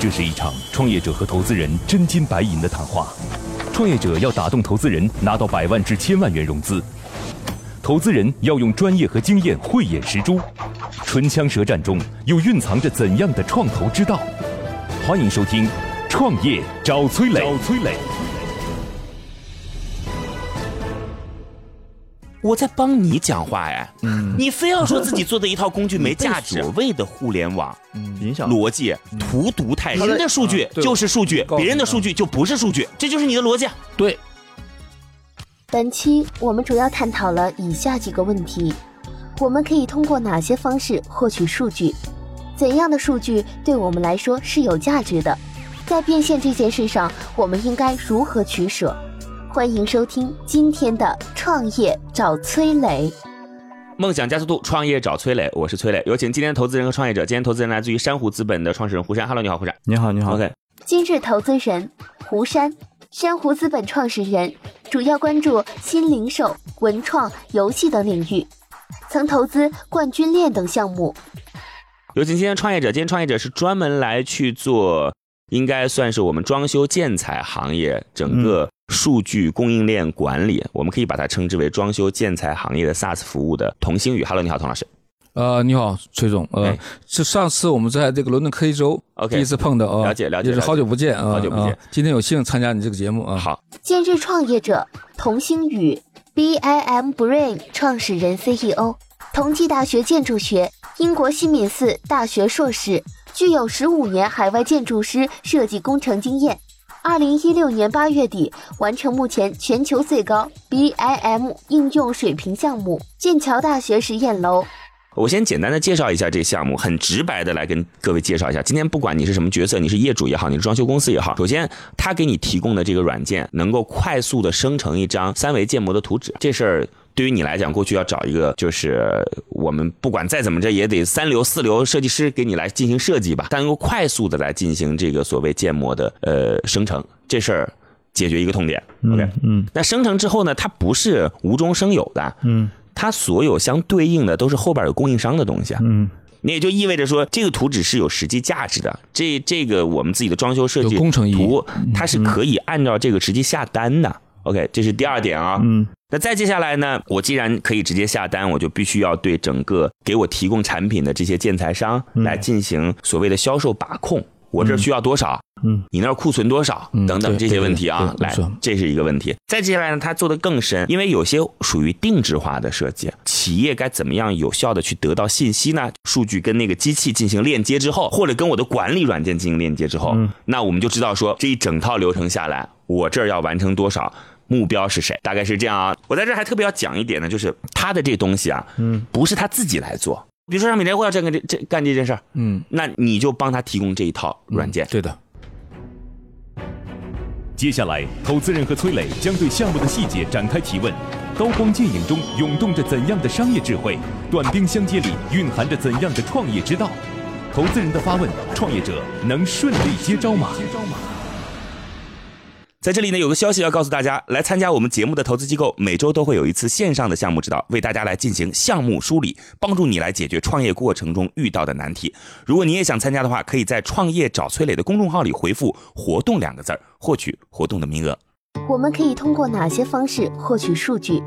这是一场创业者和投资人真金白银的谈话。创业者要打动投资人，拿到百万至千万元融资；投资人要用专业和经验慧眼识珠。唇枪舌战中，又蕴藏着怎样的创投之道？欢迎收听《创业找崔磊》。找崔磊。我在帮你讲话哎，你非要说自己做的一套工具没 价值，所谓的互联网影响逻辑荼毒太深。人的数据就是数据，别人的数据就不是数据，这就是你的逻辑。对。本期我们主要探讨了以下几个问题：我们可以通过哪些方式获取数据？怎样的数据对我们来说是有价值的？在变现这件事上，我们应该如何取舍？欢迎收听今天的创业找崔磊，梦想加速度，创业找崔磊，我是崔磊，有请今天的投资人和创业者。今天投资人来自于珊瑚资本的创始人胡山，Hello，你好，胡山。你好，你好。OK。今日投资人胡山，珊瑚资本创始人，主要关注新零售、文创、游戏等领域，曾投资冠军链等项目。有请今天创业者，今天创业者是专门来去做，应该算是我们装修建材行业整个。数据供应链管理，我们可以把它称之为装修建材行业的 SaaS 服务的童星宇。Hello，你好，童老师。呃，你好，崔总。呃，是上次我们在这个伦敦科技周第一次碰的啊，了解了解，就是好久不见啊，好久不见。今天有幸参加你这个节目啊。好。今日创业者童星宇，BIM Brain 创始人 CEO，同济大学建筑学、英国西敏寺大学硕士，具有十五年海外建筑师设计工程经验。二零一六年八月底完成目前全球最高 BIM 应用水平项目——剑桥大学实验楼。我先简单的介绍一下这项目，很直白的来跟各位介绍一下。今天不管你是什么角色，你是业主也好，你是装修公司也好，首先他给你提供的这个软件能够快速的生成一张三维建模的图纸，这事儿。对于你来讲，过去要找一个，就是我们不管再怎么着，也得三流四流设计师给你来进行设计吧，但能够快速的来进行这个所谓建模的呃生成，这事儿解决一个痛点。OK，嗯，那生成之后呢，它不是无中生有的，嗯，它所有相对应的都是后边有供应商的东西，嗯，那也就意味着说，这个图纸是有实际价值的，这这个我们自己的装修设计工程图，它是可以按照这个实际下单的。OK，这是第二点啊。嗯，那再接下来呢？我既然可以直接下单，我就必须要对整个给我提供产品的这些建材商来进行所谓的销售把控。我这需要多少？嗯，你那儿库存多少？等等这些问题啊，来，这是一个问题。再接下来呢，他做的更深，因为有些属于定制化的设计，企业该怎么样有效的去得到信息呢？数据跟那个机器进行链接之后，或者跟我的管理软件进行链接之后，那我们就知道说这一整套流程下来，我这儿要完成多少。目标是谁？大概是这样啊。我在这还特别要讲一点呢，就是他的这东西啊，嗯，不是他自己来做。比如说，让美联货要这个这这干这件事儿，嗯，那你就帮他提供这一套软件。对的。接下来，投资人和崔磊将对项目的细节展开提问。刀光剑影中涌动着怎样的商业智慧？短兵相接里蕴含着怎样的创业之道？投资人的发问，创业者能顺利接招吗？接招吗？在这里呢，有个消息要告诉大家：来参加我们节目的投资机构，每周都会有一次线上的项目指导，为大家来进行项目梳理，帮助你来解决创业过程中遇到的难题。如果你也想参加的话，可以在“创业找崔磊”的公众号里回复“活动”两个字儿，获取活动的名额。我们可以通过哪些方式获取数据？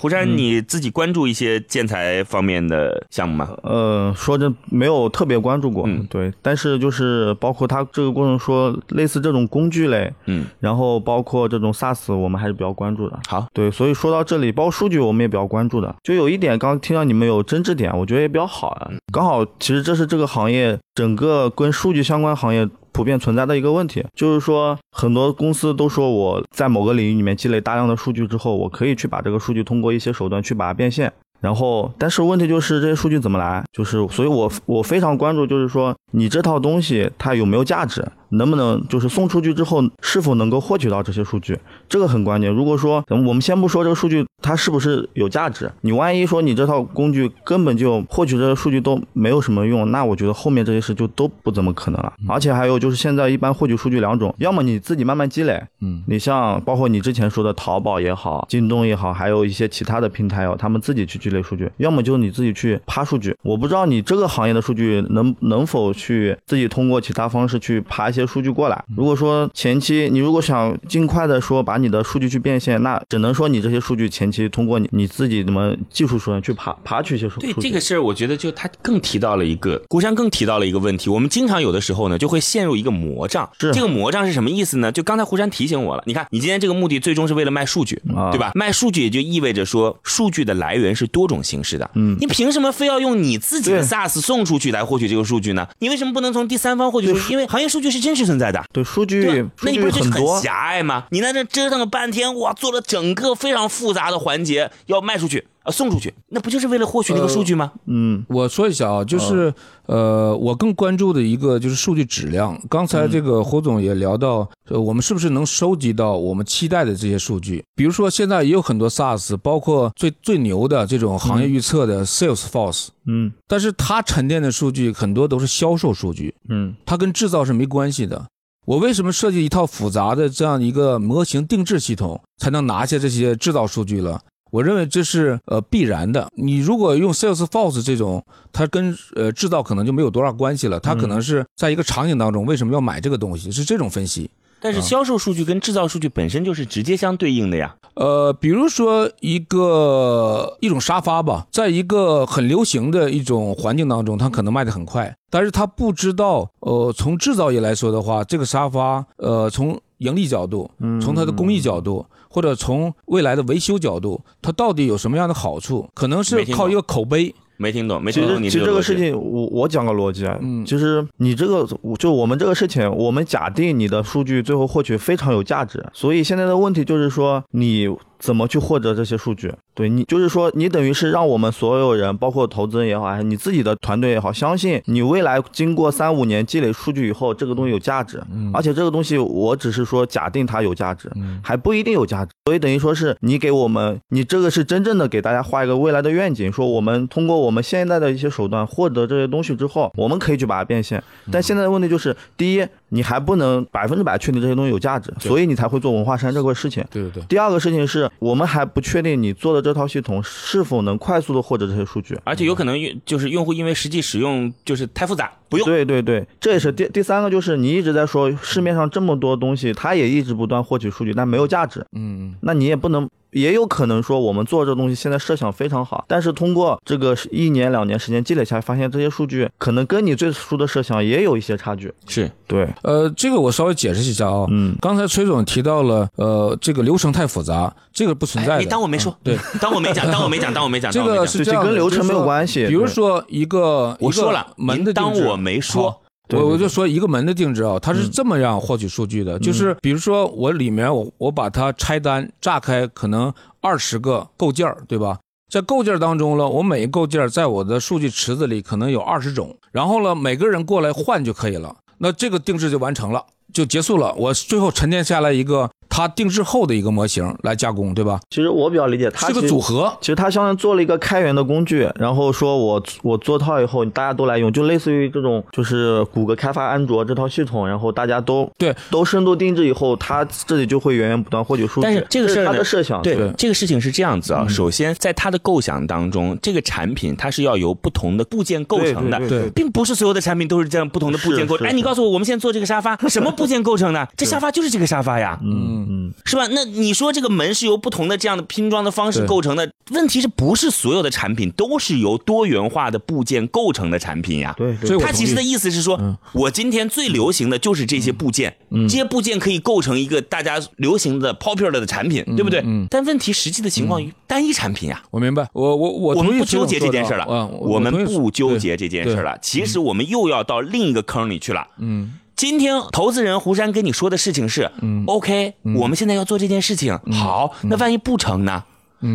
胡山，你自己关注一些建材方面的项目吗？呃，说真没有特别关注过，嗯，对。但是就是包括它这个过程，说类似这种工具类，嗯，然后包括这种 SaaS，我们还是比较关注的。好，对，所以说到这里，包括数据，我们也比较关注的。就有一点，刚刚听到你们有争执点，我觉得也比较好啊。刚好，其实这是这个行业整个跟数据相关行业。普遍存在的一个问题，就是说很多公司都说我在某个领域里面积累大量的数据之后，我可以去把这个数据通过一些手段去把它变现。然后，但是问题就是这些数据怎么来？就是所以，我我非常关注，就是说你这套东西它有没有价值？能不能就是送出去之后是否能够获取到这些数据，这个很关键。如果说我们先不说这个数据它是不是有价值，你万一说你这套工具根本就获取这些数据都没有什么用，那我觉得后面这些事就都不怎么可能了。而且还有就是现在一般获取数据两种，要么你自己慢慢积累，嗯，你像包括你之前说的淘宝也好，京东也好，还有一些其他的平台哦，他们自己去积累数据，要么就是你自己去爬数据。我不知道你这个行业的数据能能否去自己通过其他方式去爬一些数据过来。如果说前期你如果想尽快的说把你的数据去变现，那只能说你这些数据前期通过你你自己怎么技术手段去爬爬取一些数据。对这个事儿，我觉得就他更提到了一个，古山更提到了一个问题。我们经常有的时候呢，就会陷入一个魔障。是这个魔障是什么意思呢？就刚才胡山提醒我了，你看你今天这个目的最终是为了卖数据，对吧？卖数据也就意味着说数据的来源是多种形式的。嗯，你凭什么非要用你自己的 SaaS 送出去来获取这个数据呢？你为什么不能从第三方获取数据？因为行业数据是真实存在的。对数据，那你不是很很狭隘吗？你在这折腾了半天，哇，做了整个非常复杂的环节要卖出去。送出去，那不就是为了获取那个数据吗？嗯，我说一下啊，就是呃，我更关注的一个就是数据质量。刚才这个胡总也聊到，呃，我们是不是能收集到我们期待的这些数据？比如说现在也有很多 SaaS，包括最最牛的这种行业预测的 Salesforce，嗯，但是它沉淀的数据很多都是销售数据，嗯，它跟制造是没关系的。我为什么设计一套复杂的这样一个模型定制系统，才能拿下这些制造数据了？我认为这是呃必然的。你如果用 Salesforce 这种，它跟呃制造可能就没有多大关系了。它可能是在一个场景当中，为什么要买这个东西？是这种分析。但是销售数据跟制造数据本身就是直接相对应的呀。呃，比如说一个一种沙发吧，在一个很流行的一种环境当中，它可能卖得很快。但是他不知道，呃，从制造业来说的话，这个沙发，呃，从盈利角度，从它的工艺角度。或者从未来的维修角度，它到底有什么样的好处？可能是靠一个口碑。没听懂，没听懂。其实，其实这个事情，我我讲个逻辑啊。嗯。其实你这个，就我们这个事情，我们假定你的数据最后获取非常有价值，所以现在的问题就是说你。怎么去获得这些数据？对你就是说，你等于是让我们所有人，包括投资人也好，还是你自己的团队也好，相信你未来经过三五年积累数据以后，这个东西有价值。嗯。而且这个东西，我只是说假定它有价值，还不一定有价值。所以等于说是你给我们，你这个是真正的给大家画一个未来的愿景，说我们通过我们现在的一些手段获得这些东西之后，我们可以去把它变现。但现在的问题就是，第一，你还不能百分之百确定这些东西有价值，所以你才会做文化衫这个事情。对对对。第二个事情是。我们还不确定你做的这套系统是否能快速的获得这些数据，而且有可能用就是用户因为实际使用就是太复杂不用。对对对，这也是第第三个，就是你一直在说市面上这么多东西，它也一直不断获取数据，但没有价值。嗯，那你也不能。也有可能说，我们做这东西现在设想非常好，但是通过这个一年两年时间积累下来，发现这些数据可能跟你最初的设想也有一些差距。是对，呃，这个我稍微解释一下啊。嗯，刚才崔总提到了，呃，这个流程太复杂，这个不存在。你当我没说，对，当我没讲，当我没讲，当我没讲。这个是这跟流程没有关系。比如说一个，我说了，门的当我没说。我我就说一个门的定制啊，它是这么样获取数据的，就是比如说我里面我我把它拆单炸开，可能二十个构件对吧？在构件当中呢，我每一构件在我的数据池子里可能有二十种，然后呢，每个人过来换就可以了，那这个定制就完成了，就结束了。我最后沉淀下来一个。它定制后的一个模型来加工，对吧？其实我比较理解，它是个组合。其实它相当于做了一个开源的工具，然后说我我做套以后，大家都来用，就类似于这种，就是谷歌开发安卓这套系统，然后大家都对都深度定制以后，它这里就会源源不断获取数据。但是这个事儿它的设想，对这个事情是这样子啊。首先，在它的构想当中，这个产品它是要由不同的部件构成的，对，并不是所有的产品都是这样不同的部件构成。哎，你告诉我，我们现在做这个沙发，什么部件构成的？这沙发就是这个沙发呀，嗯嗯，是吧？那你说这个门是由不同的这样的拼装的方式构成的？问题是不是所有的产品都是由多元化的部件构成的产品呀？对，所以他其实的意思是说，我今天最流行的就是这些部件，这些部件可以构成一个大家流行的 popular 的产品，对不对？但问题实际的情况于单一产品呀。我明白，我我我我们不纠结这件事了，我们不纠结这件事了。其实我们又要到另一个坑里去了。嗯。今天投资人胡山跟你说的事情是，OK，我们现在要做这件事情，好，那万一不成呢？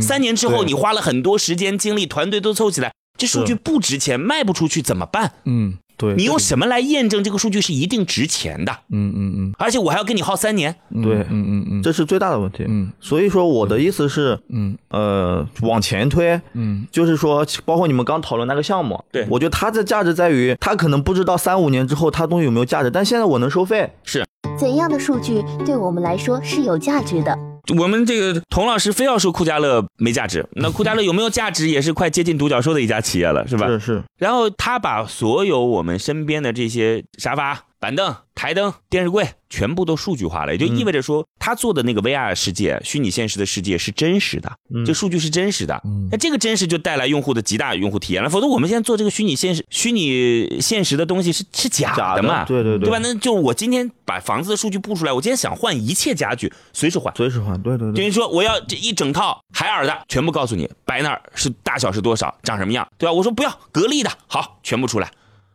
三年之后你花了很多时间精力，团队都凑起来，这数据不值钱，卖不出去怎么办？嗯，对，你用什么来验证这个数据是一定值钱的？嗯嗯嗯，而且我还要跟你耗三年。对，嗯嗯嗯，这是最大的问题。嗯，所以说我的意思是，嗯。呃，往前推，嗯，就是说，包括你们刚讨论那个项目，对。我觉得它的价值在于，它可能不知道三五年之后它东西有没有价值，但现在我能收费，是。怎样的数据对我们来说是有价值的？我们这个童老师非要说酷家乐没价值，那酷家乐有没有价值，也是快接近独角兽的一家企业了，是吧？是是，然后他把所有我们身边的这些沙发、板凳、台灯、电视柜全部都数据化了，也就意味着说，他做的那个 VR 世界、虚拟现实的世界是真实的，嗯这数据是真实的。那这个真实就带来用户的极大用户体验了，否则我们现在做这个虚拟现实、虚拟现实的东西是是假假的嘛？对对对对吧？那就我今天把房子的数据布出来，我今天想换一切家具，随时换。随时换，对对对，等于说我要这一整套海尔的全部告诉你，摆那儿是大小是多少，长什么样，对吧？我说不要格力的，好，全部出来。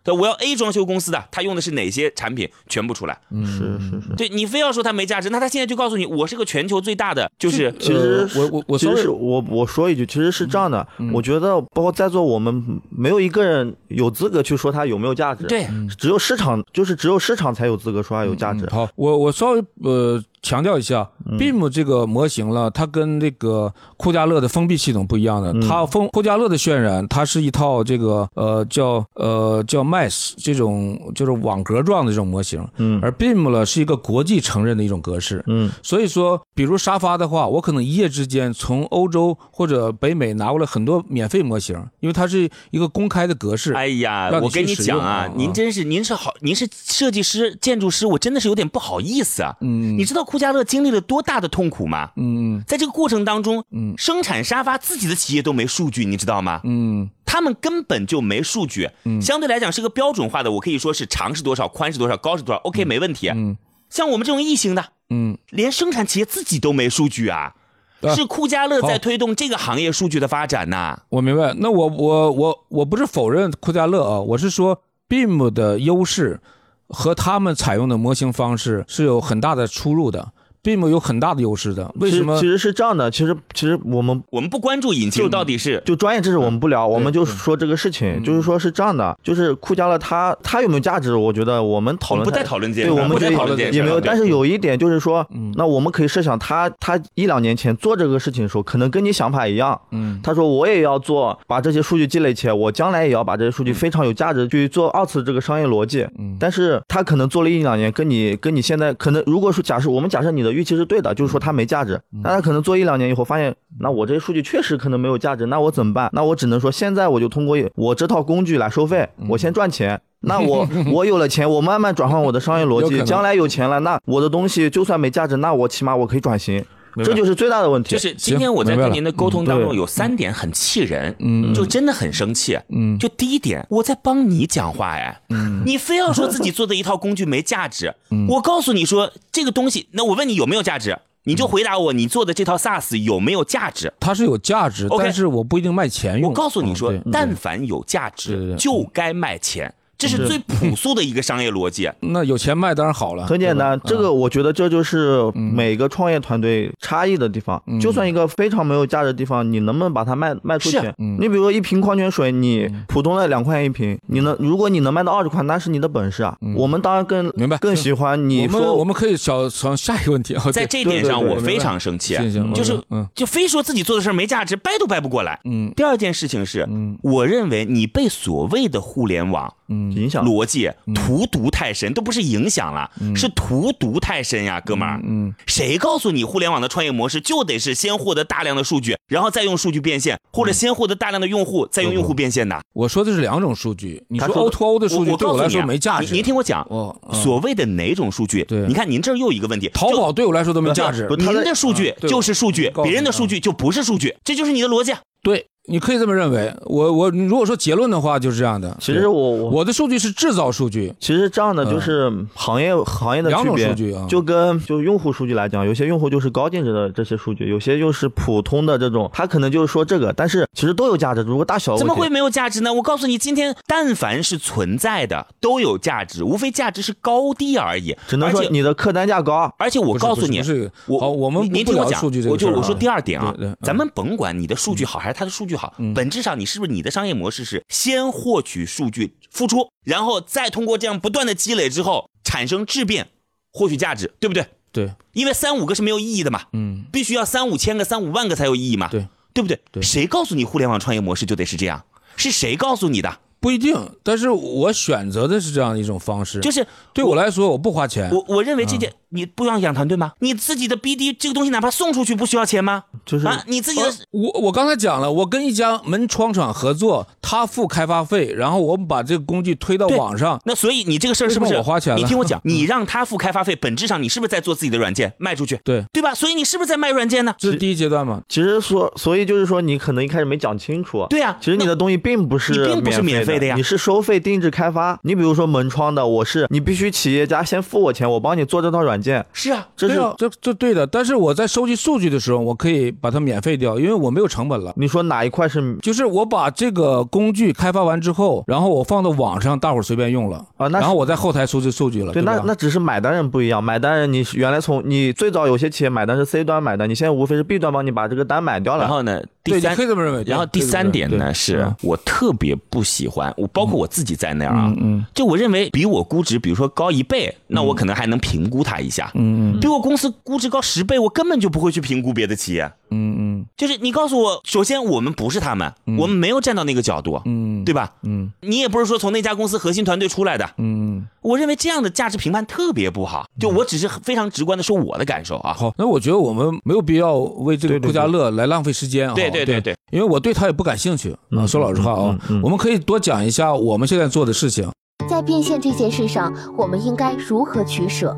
对，我要 A 装修公司的，他用的是哪些产品，全部出来。是是是。对你非要说它没价值，那他现在就告诉你，我是个全球最大的，就是其实呃我我我其实是我我说一句，其实是这样的，我觉得包括在座我们没有一个人有资格去说它有没有价值，，对，只有市场就是只有市场才有资格说它有价值，好，我我稍微呃强调一下，Beam 这个模型了，它跟那个酷家乐的封闭系统不一样的。它封酷家乐的渲染，它是一套这个呃叫呃叫 Mesh 这种就是网格状的这种模型，嗯而 Beam 呢是一个国际承认的一种格式。嗯所以说，比如沙发的话，我可能一夜之间从欧洲或者北美拿过来很多免费模型，因为它是一个公开的格式。哎呀，我跟你讲啊啊，您真是您是好，您是设计师、建筑师，我真的是有点不好意思啊。嗯你知道酷家乐经历了多大的痛苦吗？嗯在这个过程当中，嗯生产沙发自己的企业都没数据，你知道吗？嗯他们根本就没数据，嗯相对来讲是个标准化的，我可以说是长是多少，宽是多少，高是多少，OK 没问题。嗯像我们这种异形的，嗯，连生产企业自己都没数据啊，啊是酷家乐在推动这个行业数据的发展呐。我明白。那我我我我不是否认酷家乐啊，我是说 Beam 的优势和他们采用的模型方式是有很大的出入的。Beam 有很大的优势的，为什么其？实是这样的，其实其实我们我们不关注引擎到底是就专业知识我们不聊，我们就说这个事情，就是说是这样的，就是酷家乐它它有没有价值？我觉得我们讨论们不再讨论这对，我们觉得讨论这个也没有。但是有一点就是说，嗯那我们可以设想他他一两年前做这个事情的时候，可能跟你想法一样。嗯他说我也要做，把这些数据积累起来，我将来也要把这些数据非常有价值去做二次这个商业逻辑。嗯但是他可能做了一两年，跟你跟你现在可能，如果说假设我们假设你的预期是对的，就是说它没价值，嗯那他可能做一两年以后发现，那我这些数据确实可能没有价值，那我怎么办？那我只能说现在我就通过我这套工具来收费，嗯我先赚钱。那我 我有了钱，我慢慢转换我的商业逻辑，将来有钱了，那我的东西就算没价值，那我起码我可以转型，这就是最大的问题。就是今天我在跟您的沟通当中有三点很气人，嗯。就真的很生气。嗯。就第一点，我在帮你讲话哎，嗯。你非要说自己做的一套工具没价值，我告诉你说这个东西，那我问你有没有价值，你就回答我，你做的这套 SaaS 有没有价值？它是有价值 OK 但是我不一定卖钱用。我告诉你说但凡有价值就该卖钱，这是最朴素的一个商业逻辑。那有钱卖当然好了。很简单，这个我觉得这就是每个创业团队差异的地方。就算一个非常没有价值的地方，你能不能把它卖卖出是去？你比如说一瓶矿泉水，你普通的两块钱一瓶，你能如果你能卖到二十块，那是你的本事啊。我们当然更明白更喜欢你我们说我们可以小从下一个问题啊，在这点上，我非常生气就是嗯就非说自己做的事儿没价值，掰都掰不过来。嗯第二件事情是，我认为你被所谓的互联网嗯影响逻辑荼毒太深，都不是影响了，是荼毒太深呀，哥们儿。嗯谁告诉你互联网的创业模式就得是先获得大量的数据，然后再用数据变现，或者先获得大量的用户，再用用户变现的？我说的是两种数据。你说 O to O 的数据对我来说没价值。您您听我讲，所谓的哪种数据？对你看您这儿又一个问题，淘宝对我来说都没价值您的数据就是数据，别人的数据就不是数据，这就是你的逻辑。对，你可以这么认为。我我如果说结论的话，就是这样的。其实我我我的数据是制造数据，其实这样的就是行业行业的两种区别，数据啊就跟就用户数据来讲，有些用户就是高净值的这些数据，有些就是普通的这种，他可能就是说这个，但是其实都有价值，如果大小怎么会没有价值呢？我告诉你，今天但凡是存在的都有价值，无非价值是高低而已。只能说你的客单价高，而且我告诉你不是不是，我好我们您您听我讲，数据我就我说第二点啊咱们甭管你的数据好还是他的数据好，本质上你是不是你的商业模式是先获取数据付出，然后再通过这样不断的积累之后产生质变，获取价值，对不对？对，因为三五个是没有意义的嘛，嗯，必须要三五千个、三五万个才有意义嘛，对，对不对？对谁告诉你互联网创业模式就得是这样？是谁告诉你的？不一定，但是我选择的是这样一种方式，就是对我来说我不花钱，我我认为这件你不要养团队吗？你自己的 BD 这个东西哪怕送出去不需要钱吗？就是啊，你自己的我我刚才讲了，我跟一家门窗厂合作，他付开发费，然后我们把这个工具推到网上，那所以你这个事儿是不是我花钱了你听我讲，你让他付开发费，本质上你是不是在做自己的软件卖出去？对，对吧？所以你是不是在卖软件呢？这是第一阶段嘛。其实说，所以就是说，你可能一开始没讲清楚。对呀其实你的东西并不是你并不是免费费的呀你是收费定制开发。你比如说门窗的，我是你必须企业家先付我钱，我帮你做这套软件。是啊，这是对啊，这这对的，但是我在收集数据的时候，我可以把它免费掉，因为我没有成本了。你说哪一块是就是我把这个工具开发完之后，然后我放到网上，大伙随便用了啊那然后我在后台收集数据了，对，吧那那只是买单人不一样。买单人你原来从你最早有些企业买单是 C 端买单，你现在无非是 B 端帮你把这个单买掉了。然后呢，第对，三你可以这么认为。然后第三点呢，是嗯我特别不喜欢，我包括我自己在内啊，嗯就我认为比我估值，比如说高一倍，那我可能还能评估它一下。嗯嗯比我公司估值高十倍，我根本就不会去评估别的企业。嗯嗯就是你告诉我，首先我们不是他们，我们没有站到那个角度，嗯，对吧？嗯你也不是说从那家公司核心团队出来的，嗯，我认为这样的价值评判特别不好。就我只是非常直观的说我的感受啊。好，那我觉得我们没有必要为这个对对库家乐来浪费时间啊。对对对对对，因为我对他也不感兴趣啊。说老实话啊嗯嗯嗯，我们可以多讲一下我们现在做的事情。在变现这件事上，我们应该如何取舍？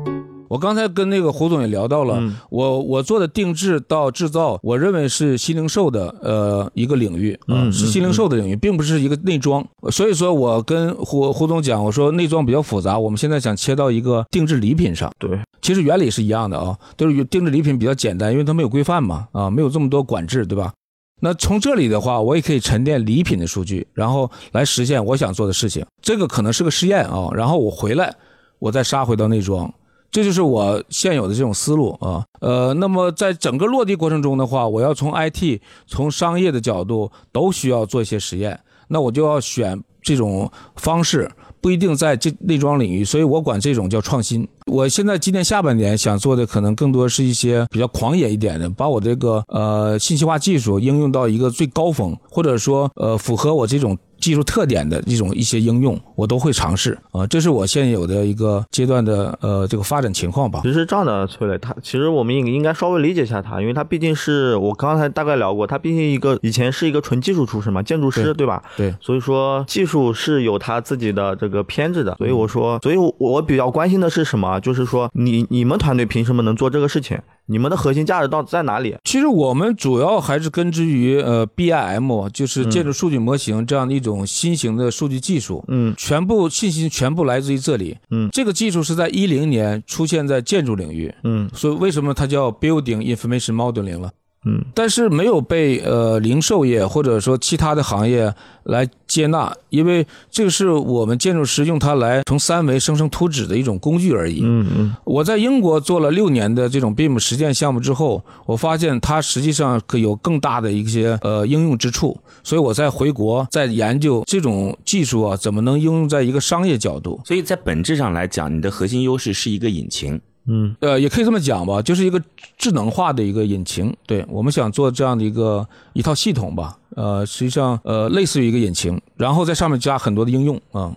我刚才跟那个胡总也聊到了，嗯我我做的定制到制造，我认为是新零售的呃一个领域，啊嗯是新零售的领域，并不是一个内装。所以说我跟胡胡总讲，我说内装比较复杂，我们现在想切到一个定制礼品上。对，其实原理是一样的啊，就是定制礼品比较简单，因为它没有规范嘛，啊，没有这么多管制，对吧？那从这里的话，我也可以沉淀礼品的数据，然后来实现我想做的事情。这个可能是个试验啊，然后我回来，我再杀回到内装，这就是我现有的这种思路啊。呃，那么在整个落地过程中的话，我要从 IT、从商业的角度都需要做一些实验，那我就要选这种方式。不一定在这内装领域，所以我管这种叫创新。我现在今年下半年想做的可能更多是一些比较狂野一点的，把我这个呃信息化技术应用到一个最高峰，或者说呃符合我这种技术特点的一种一些应用，我都会尝试啊、这是我现有的一个阶段的呃这个发展情况吧。其实这样的，崔磊，他其实我们应应该稍微理解一下他，因为他毕竟是我刚才大概聊过，他毕竟一个以前是一个纯技术出身嘛，建筑师对对吧？对，所以说技术是有他自己的这个偏执的，所以我说，所以我我比较关心的是什么？就是说你你们团队凭什么能做这个事情？你们的核心价值到底在哪里？其实我们主要还是根植于呃 BIM，就是建筑数据模型这样的一种新型的数据技术。嗯全部信息全部来自于这里。嗯这个技术是在一零年出现在建筑领域，嗯所以为什么它叫 Building Information Modeling 了？嗯但是没有被呃零售业或者说其他的行业来接纳，因为这个是我们建筑师用它来从三维生成图纸的一种工具而已。嗯嗯我在英国做了六年的这种 BIM 实践项目之后，我发现它实际上可有更大的一些呃应用之处，所以我在回国在研究这种技术啊怎么能应用在一个商业角度。所以在本质上来讲，你的核心优势是一个引擎。嗯呃，也可以这么讲吧，就是一个智能化的一个引擎。对我们想做这样的一个一套系统吧，呃，实际上呃类似于一个引擎，然后在上面加很多的应用啊、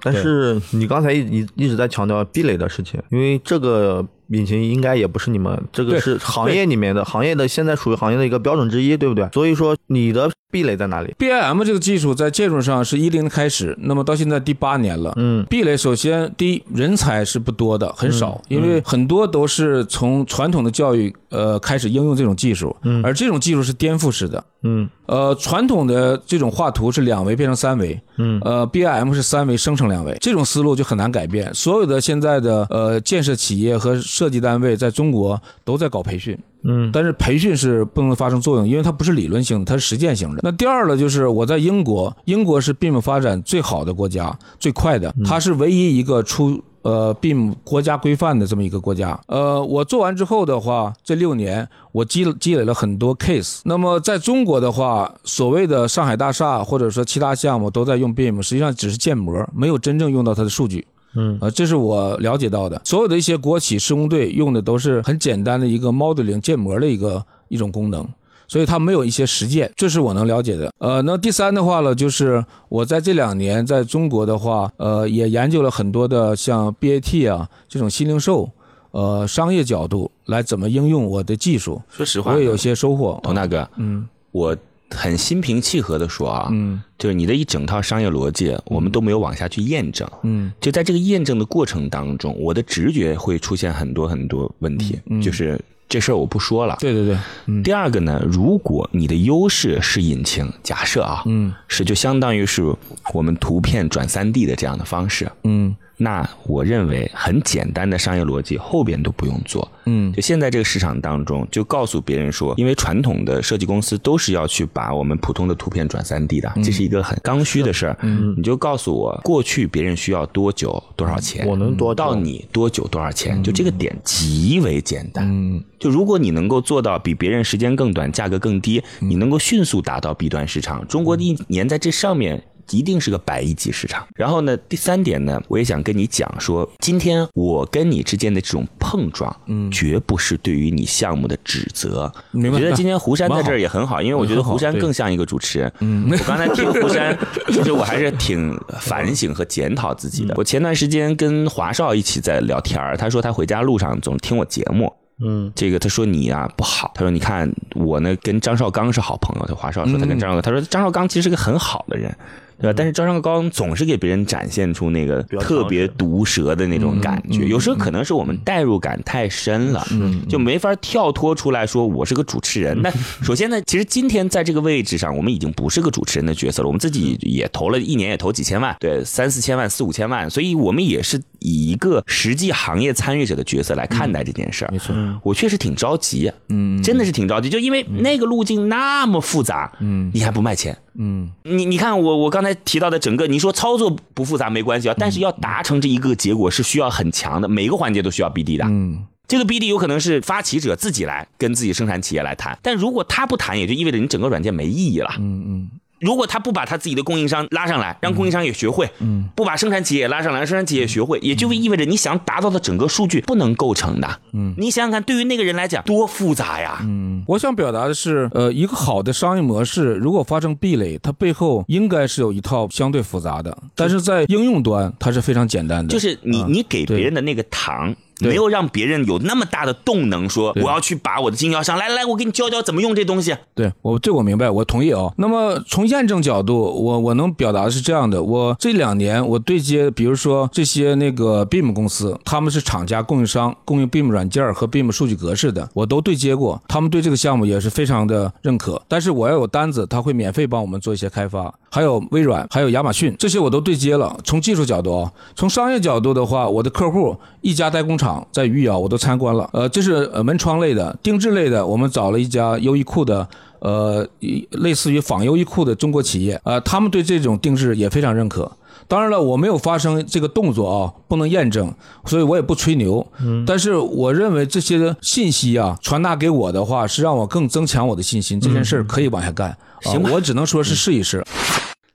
但是你刚才一一一直在强调壁垒的事情，因为这个引擎应该也不是你们，这个是行业里面的行业的现在属于行业的一个标准之一，对不对？所以说你的壁垒在哪里？BIM 这个技术在建筑上是一零开始，那么到现在第八年了。嗯壁垒首先第一人才是不多的，很少，因为很多都是从传统的教育呃开始应用这种技术，嗯而这种技术是颠覆式的。嗯呃，传统的这种画图是两维变成三维，嗯呃，BIM 是三维生成两维，这种思路就很难改变。所有的现在的呃建设企业和设计单位在中国都在搞培训，嗯但是培训是不能发生作用，因为它不是理论性的，它是实践型的。那第二呢，就是我在英国，英国是 BIM 发展最好的国家，最快的，它是唯一一个出。呃 BIM 国家规范的这么一个国家。呃，我做完之后的话，这六年我积积累了很多 case。那么在中国的话，所谓的上海大厦或者说其他项目都在用 BIM，实际上只是建模，没有真正用到它的数据。嗯，呃，这是我了解到的。所有的一些国企施工队用的都是很简单的一个 modeling 建模的一个一种功能，所以它没有一些实践，这是我能了解的。呃，那第三的话呢，就是我在这两年在中国的话，呃，也研究了很多的像 BAT 啊这种新零售，呃，商业角度来怎么应用我的技术。说实话，我也有些收获。童大哥，嗯，我。很心平气和的说啊，嗯，就是你的一整套商业逻辑，我们都没有往下去验证，嗯，就在这个验证的过程当中，我的直觉会出现很多很多问题，嗯。就是这事儿我不说了。对对对。第二个呢，如果你的优势是引擎，假设啊，嗯，是就相当于是我们图片转三 D 的这样的方式，嗯。那我认为很简单的商业逻辑后边都不用做，嗯，就现在这个市场当中，就告诉别人说，因为传统的设计公司都是要去把我们普通的图片转三 D 的，这是一个很刚需的事儿，嗯，你就告诉我过去别人需要多久多少钱，我能多到你多久多少钱，就这个点极为简单，嗯，就如果你能够做到比别人时间更短，价格更低，你能够迅速达到 B 端市场，中国一年在这上面。一定是个百亿级市场。然后呢，第三点呢，我也想跟你讲说，今天我跟你之间的这种碰撞，嗯，绝不是对于你项目的指责。我觉得今天胡山在这儿也很好，因为我觉得胡山更像一个主持人。嗯，我刚才听胡山，其实我还是挺反省和检讨自己的。我前段时间跟华少一起在聊天他说他回家路上总听我节目。嗯，这个他说你啊不好，他说你看我呢跟张绍刚是好朋友。他华少说他跟张绍刚，他说张绍刚其实是个很好的人。对吧？但是赵尚刚总是给别人展现出那个特别毒舌的那种感觉，有时候可能是我们代入感太深了，就没法跳脱出来说我是个主持人。那首先呢，其实今天在这个位置上，我们已经不是个主持人的角色了，我们自己也投了一年，也投几千万，对，三四千万、四五千万，所以我们也是以一个实际行业参与者的角色来看待这件事儿。没错，我确实挺着急，嗯，真的是挺着急，就因为那个路径那么复杂，嗯，你还不卖钱。嗯，你你看我我刚才提到的整个，你说操作不复杂没关系啊，但是要达成这一个结果是需要很强的，每个环节都需要 BD 的。嗯，这个 BD 有可能是发起者自己来跟自己生产企业来谈，但如果他不谈，也就意味着你整个软件没意义了。嗯嗯。如果他不把他自己的供应商拉上来，让供应商也学会，嗯，不把生产企业拉上来，让生产企业学会，也就意味着你想达到的整个数据不能构成的，嗯，你想想看，对于那个人来讲多复杂呀，嗯，我想表达的是，呃，一个好的商业模式如果发生壁垒，它背后应该是有一套相对复杂的，但是在应用端它是非常简单的，就是你你给别人的那个糖。没有让别人有那么大的动能，说我要去把我的经销商来来，我给你教教怎么用这东西。对我这我明白，我同意啊。那么从验证角度，我我能表达的是这样的：我这两年我对接，比如说这些那个 BIM 公司，他们是厂家供应商，供应 BIM 软件和 BIM 数据格式的，我都对接过，他们对这个项目也是非常的认可。但是我要有单子，他会免费帮我们做一些开发。还有微软，还有亚马逊，这些我都对接了。从技术角度啊，从商业角度的话，我的客户一家代工厂在余姚，我都参观了。呃，这是呃门窗类的、定制类的，我们找了一家优衣库的，呃，类似于仿优衣库的中国企业，呃，他们对这种定制也非常认可。当然了，我没有发生这个动作啊，不能验证，所以我也不吹牛。嗯，但是我认为这些信息啊传达给我的话，是让我更增强我的信心，这件事儿可以往下干。行，我只能说是试一试。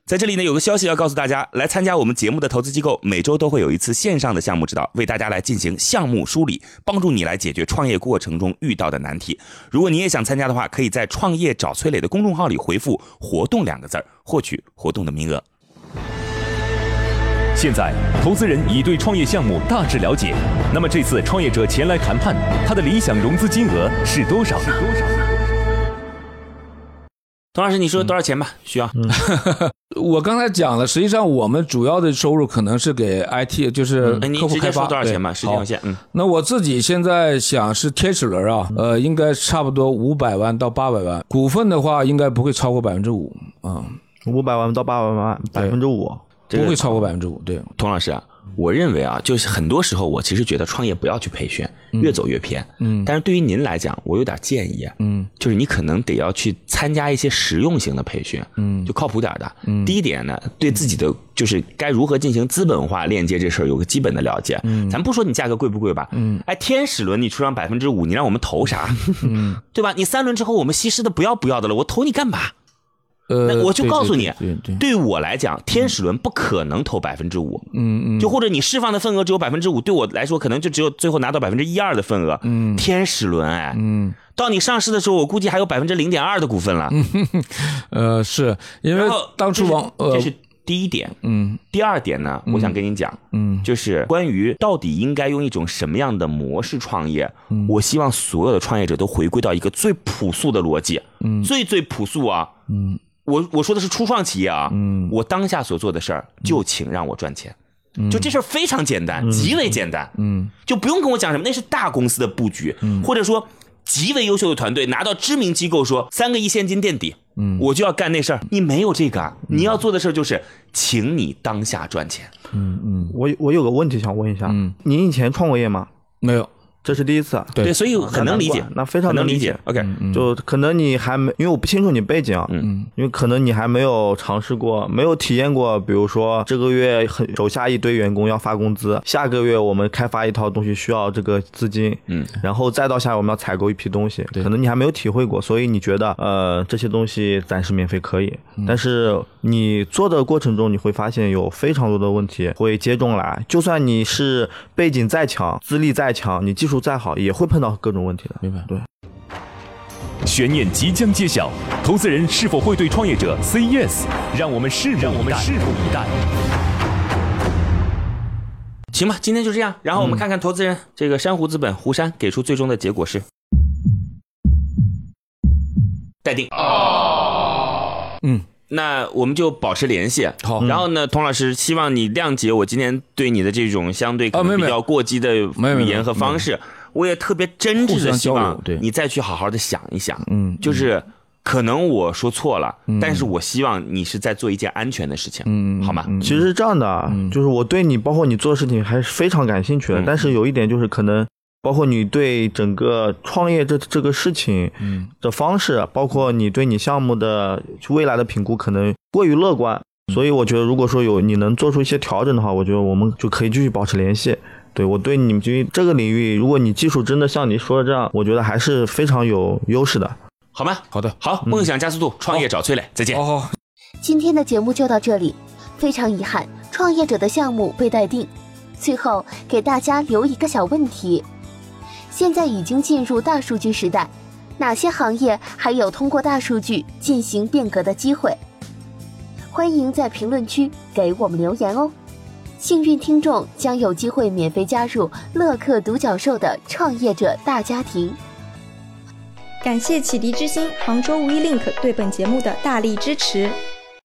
在这里呢，有个消息要告诉大家：来参加我们节目的投资机构，每周都会有一次线上的项目指导，为大家来进行项目梳理，帮助你来解决创业过程中遇到的难题。如果你也想参加的话，可以在“创业找崔磊”的公众号里回复“活动”两个字儿，获取活动的名额。现在，投资人已对创业项目大致了解，那么这次创业者前来谈判，他的理想融资金额是多少？是多少？童老师，你说多少钱吧？需要。我刚才讲了，实际上我们主要的收入可能是给 IT，就是客户开发。多少钱吧？时间有限。嗯。那我自己现在想是天使轮啊，呃，应该差不多五百万到八百万。股份的话，应该不会超过百分之五。啊，五百万到八百万，百分之五，不会超过百分之五。对，童老师啊。我认为啊，就是很多时候，我其实觉得创业不要去培训，越走越偏。嗯，但是对于您来讲，我有点建议。嗯，就是你可能得要去参加一些实用型的培训。嗯，就靠谱点的。嗯，第一点呢，对自己的就是该如何进行资本化链接这事儿有个基本的了解。嗯，咱不说你价格贵不贵吧，嗯，哎，天使轮你出让百分之五，你让我们投啥？嗯，对吧？你三轮之后我们稀释的不要不要的了，我投你干嘛？呃，那我就告诉你，对我来讲，天使轮不可能投百分之五，嗯嗯，就或者你释放的份额只有百分之五，对我来说可能就只有最后拿到百分之一二的份额。嗯，天使轮，哎，嗯，到你上市的时候，我估计还有百分之零点二的股份了。呃，是因为当初王呃这是第一点，嗯第二点呢，我想跟你讲，嗯就是关于到底应该用一种什么样的模式创业。嗯我希望所有的创业者都回归到一个最朴素的逻辑，嗯最最朴素啊。嗯我我说的是初创企业啊，嗯。我当下所做的事儿就请让我赚钱，就这事儿非常简单，极为简单，嗯。就不用跟我讲什么那是大公司的布局，嗯。或者说极为优秀的团队拿到知名机构说三个亿现金垫底，嗯。我就要干那事儿，你没有这个啊，你要做的事儿就是请你当下赚钱。嗯嗯，我我有个问题想问一下，嗯。您以前创过业吗？没有，这是第一次，对。所以很能理解。那非常能理解。OK，就可能你还没，因为我不清楚你背景啊，嗯。因为可能你还没有尝试过，没有体验过，比如说这个月很手下一堆员工要发工资，下个月我们开发一套东西需要这个资金，嗯，然后再到下我们要采购一批东西，可能你还没有体会过，所以你觉得呃这些东西暂时免费可以，但是你做的过程中你会发现有非常多的问题会接踵来，就算你是背景再强，资历再强，你技术再好，也会碰到各种问题的。明白对。悬念即将揭晓，投资人是否会对创业者 say yes？让我们拭目让我们拭目以待。行吧，今天就这样，然后我们看看投资人这个珊瑚资本胡山给出最终的结果是待定。嗯，那我们就保持联系。好然后呢，童老师，希望你谅解我今天对你的这种相对可能比较过激的语言和方式，我也特别真挚的希望你再去好好的想一想。嗯就是可能我说错了，但是我希望你是在做一件安全的事情，嗯好吗？其实是这样的啊，就是我对你，包括你做的事情还是非常感兴趣的。嗯但是有一点就是，可能包括你对整个创业这这个事情嗯的方式，包括你对你项目的未来的评估，可能过于乐观。所以我觉得，如果说有你能做出一些调整的话，我觉得我们就可以继续保持联系。对我对你们这这个领域，如果你技术真的像你说的这样，我觉得还是非常有优势的。好吗？好的，好，梦想加速度，创业找崔磊，再见。好好，今天的节目就到这里，非常遗憾，创业者的项目被待定。最后给大家留一个小问题：现在已经进入大数据时代，哪些行业还有通过大数据进行变革的机会？欢迎在评论区给我们留言哦。幸运听众将有机会免费加入乐客独角兽的创业者大家庭。感谢启迪之星、杭州无一 link 对本节目的大力支持。